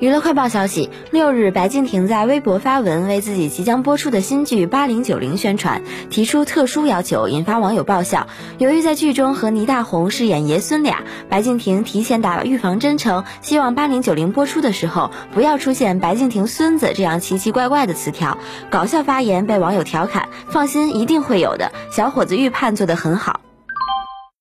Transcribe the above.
娱乐快报消息：六日，白敬亭在微博发文为自己即将播出的新剧《八零九零》宣传，提出特殊要求，引发网友爆笑。由于在剧中和倪大红饰演爷孙俩，白敬亭提前打预防针称，希望《八零九零》播出的时候不要出现“白敬亭孙子”这样奇奇怪怪的词条。搞笑发言被网友调侃：“放心，一定会有的，小伙子预判做得很好。”